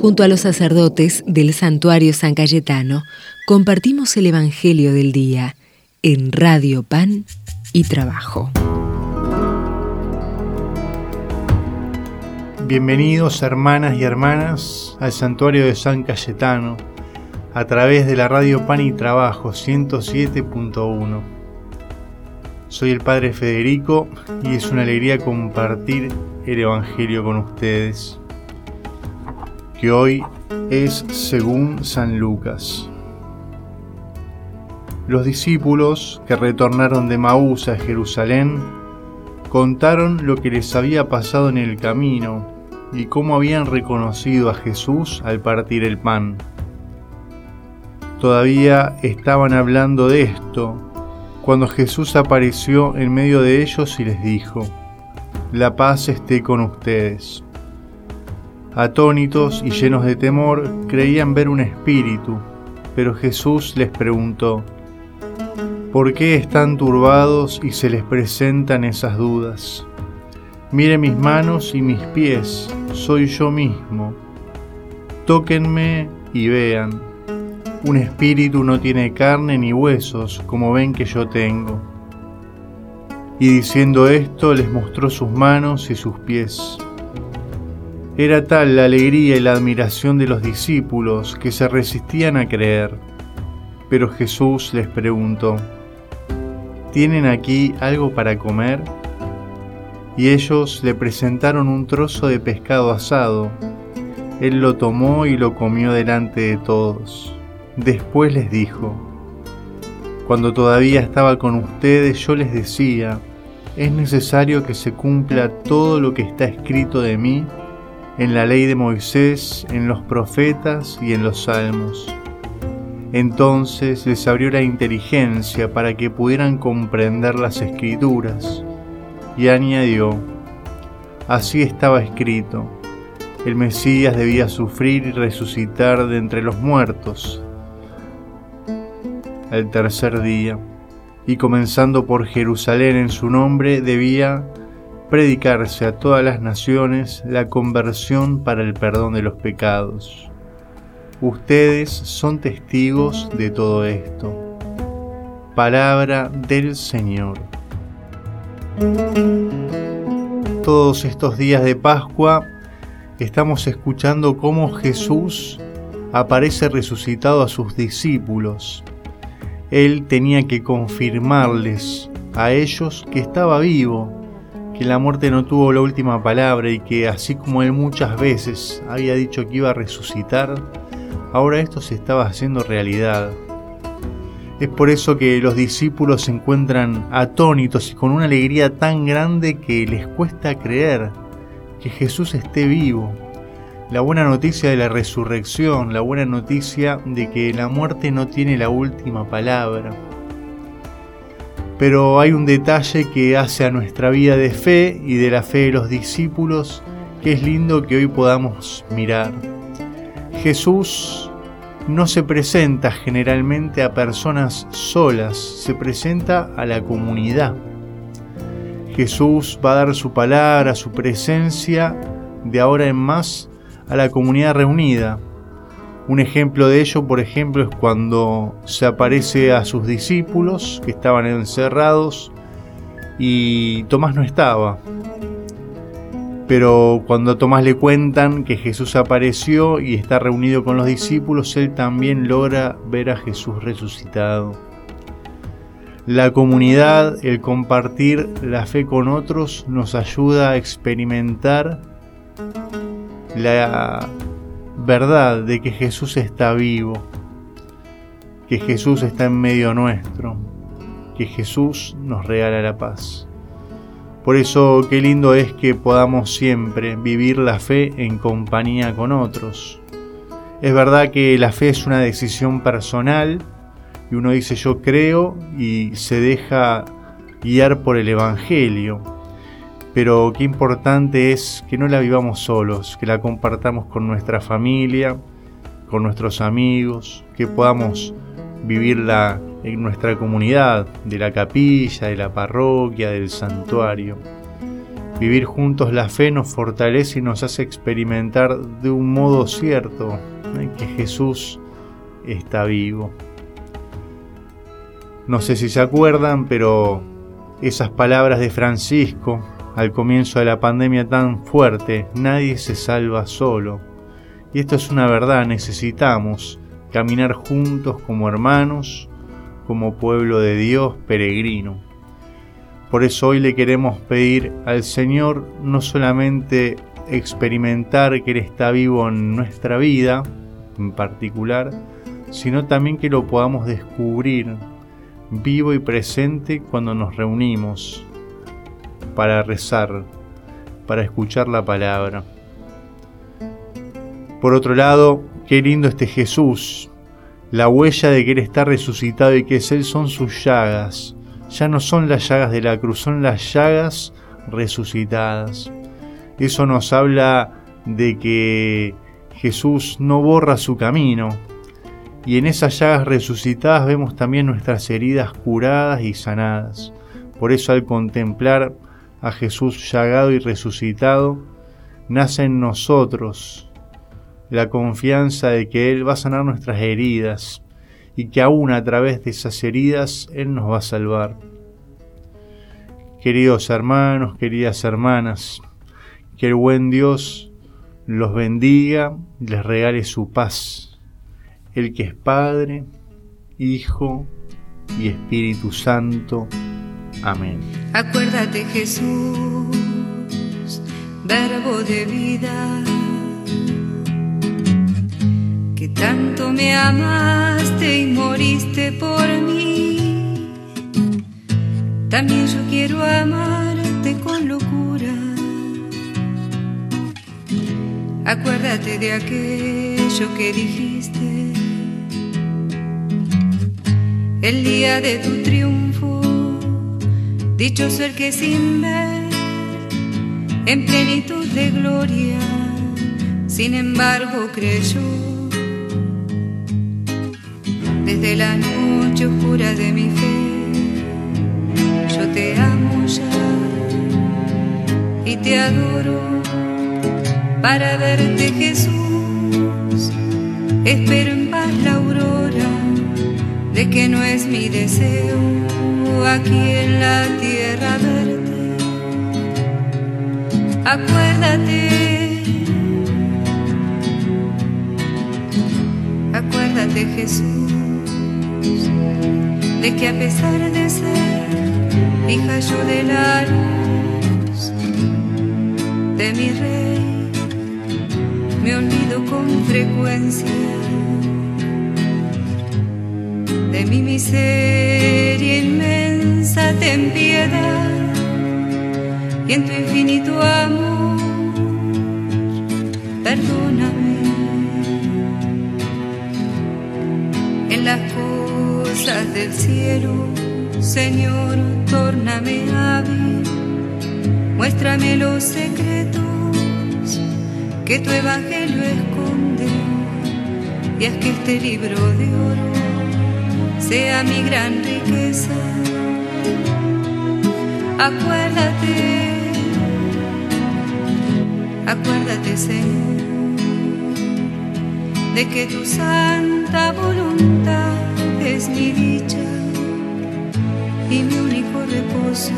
Junto a los sacerdotes del santuario San Cayetano, compartimos el Evangelio del Día en Radio Pan y Trabajo. Bienvenidos hermanas y hermanas al santuario de San Cayetano a través de la radio Pan y Trabajo 107.1. Soy el Padre Federico y es una alegría compartir el Evangelio con ustedes, que hoy es según San Lucas. Los discípulos que retornaron de Maús a Jerusalén contaron lo que les había pasado en el camino y cómo habían reconocido a Jesús al partir el pan. Todavía estaban hablando de esto cuando Jesús apareció en medio de ellos y les dijo, La paz esté con ustedes. Atónitos y llenos de temor, creían ver un espíritu, pero Jesús les preguntó, ¿por qué están turbados y se les presentan esas dudas? Mire mis manos y mis pies, soy yo mismo. Tóquenme y vean. Un espíritu no tiene carne ni huesos, como ven que yo tengo. Y diciendo esto les mostró sus manos y sus pies. Era tal la alegría y la admiración de los discípulos que se resistían a creer. Pero Jesús les preguntó, ¿tienen aquí algo para comer? y ellos le presentaron un trozo de pescado asado. Él lo tomó y lo comió delante de todos. Después les dijo, Cuando todavía estaba con ustedes yo les decía, es necesario que se cumpla todo lo que está escrito de mí en la ley de Moisés, en los profetas y en los salmos. Entonces les abrió la inteligencia para que pudieran comprender las escrituras y añadió, así estaba escrito, el Mesías debía sufrir y resucitar de entre los muertos al tercer día, y comenzando por Jerusalén en su nombre, debía predicarse a todas las naciones la conversión para el perdón de los pecados. Ustedes son testigos de todo esto. Palabra del Señor. Todos estos días de Pascua estamos escuchando cómo Jesús aparece resucitado a sus discípulos. Él tenía que confirmarles a ellos que estaba vivo, que la muerte no tuvo la última palabra y que así como él muchas veces había dicho que iba a resucitar, ahora esto se estaba haciendo realidad. Es por eso que los discípulos se encuentran atónitos y con una alegría tan grande que les cuesta creer que Jesús esté vivo. La buena noticia de la resurrección, la buena noticia de que la muerte no tiene la última palabra. Pero hay un detalle que hace a nuestra vida de fe y de la fe de los discípulos que es lindo que hoy podamos mirar. Jesús no se presenta generalmente a personas solas, se presenta a la comunidad. Jesús va a dar su palabra, su presencia de ahora en más a la comunidad reunida. Un ejemplo de ello, por ejemplo, es cuando se aparece a sus discípulos que estaban encerrados y Tomás no estaba. Pero cuando a Tomás le cuentan que Jesús apareció y está reunido con los discípulos, él también logra ver a Jesús resucitado. La comunidad, el compartir la fe con otros, nos ayuda a experimentar la verdad de que Jesús está vivo, que Jesús está en medio nuestro, que Jesús nos regala la paz. Por eso qué lindo es que podamos siempre vivir la fe en compañía con otros. Es verdad que la fe es una decisión personal y uno dice yo creo y se deja guiar por el Evangelio. Pero qué importante es que no la vivamos solos, que la compartamos con nuestra familia, con nuestros amigos, que podamos vivirla en nuestra comunidad, de la capilla, de la parroquia, del santuario. Vivir juntos la fe nos fortalece y nos hace experimentar de un modo cierto que Jesús está vivo. No sé si se acuerdan, pero esas palabras de Francisco al comienzo de la pandemia tan fuerte, nadie se salva solo. Y esto es una verdad, necesitamos caminar juntos como hermanos, como pueblo de Dios peregrino. Por eso hoy le queremos pedir al Señor no solamente experimentar que Él está vivo en nuestra vida en particular, sino también que lo podamos descubrir vivo y presente cuando nos reunimos para rezar, para escuchar la palabra. Por otro lado, qué lindo este Jesús, la huella de que Él está resucitado y que es Él son sus llagas, ya no son las llagas de la cruz, son las llagas resucitadas. Eso nos habla de que Jesús no borra su camino. Y en esas llagas resucitadas vemos también nuestras heridas curadas y sanadas. Por eso al contemplar a Jesús llagado y resucitado, nace en nosotros la confianza de que Él va a sanar nuestras heridas y que aún a través de esas heridas Él nos va a salvar. Queridos hermanos, queridas hermanas, que el buen Dios los bendiga y les regale su paz, el que es Padre, Hijo y Espíritu Santo. Amén. Acuérdate Jesús, verbo de vida tanto me amaste y moriste por mí. También yo quiero amarte con locura. Acuérdate de aquello que dijiste. El día de tu triunfo, dichoso el que sin ver, en plenitud de gloria, sin embargo creyó desde la noche oscura de mi fe. Yo te amo ya y te adoro para verte Jesús. Espero en paz la aurora de que no es mi deseo aquí en la tierra verte. Acuérdate. Acuérdate Jesús de que a pesar de ser hija yo de la luz de mi rey, me olvido con frecuencia de mi miseria inmensa, ten piedad y en tu infinito amor, perdóname. En las cosas del cielo, Señor, tórname hábil, muéstrame los secretos que tu evangelio esconde. Y haz que este libro de oro sea mi gran riqueza. Acuérdate, acuérdate, Señor, de que tu santa voluntad es mi dicha y mi único reposo.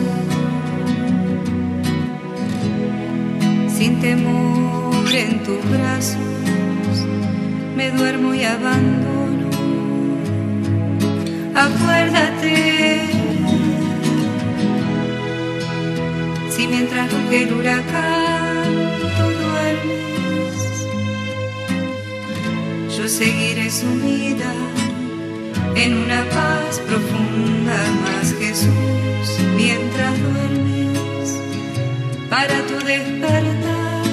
Sin temor en tus brazos me duermo y abandono. Acuérdate. Si mientras ruge el huracán tú duermes, yo seguiré sumida en una paz profunda más Jesús mientras duermes. Para tu despertar.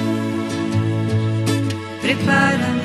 Prepara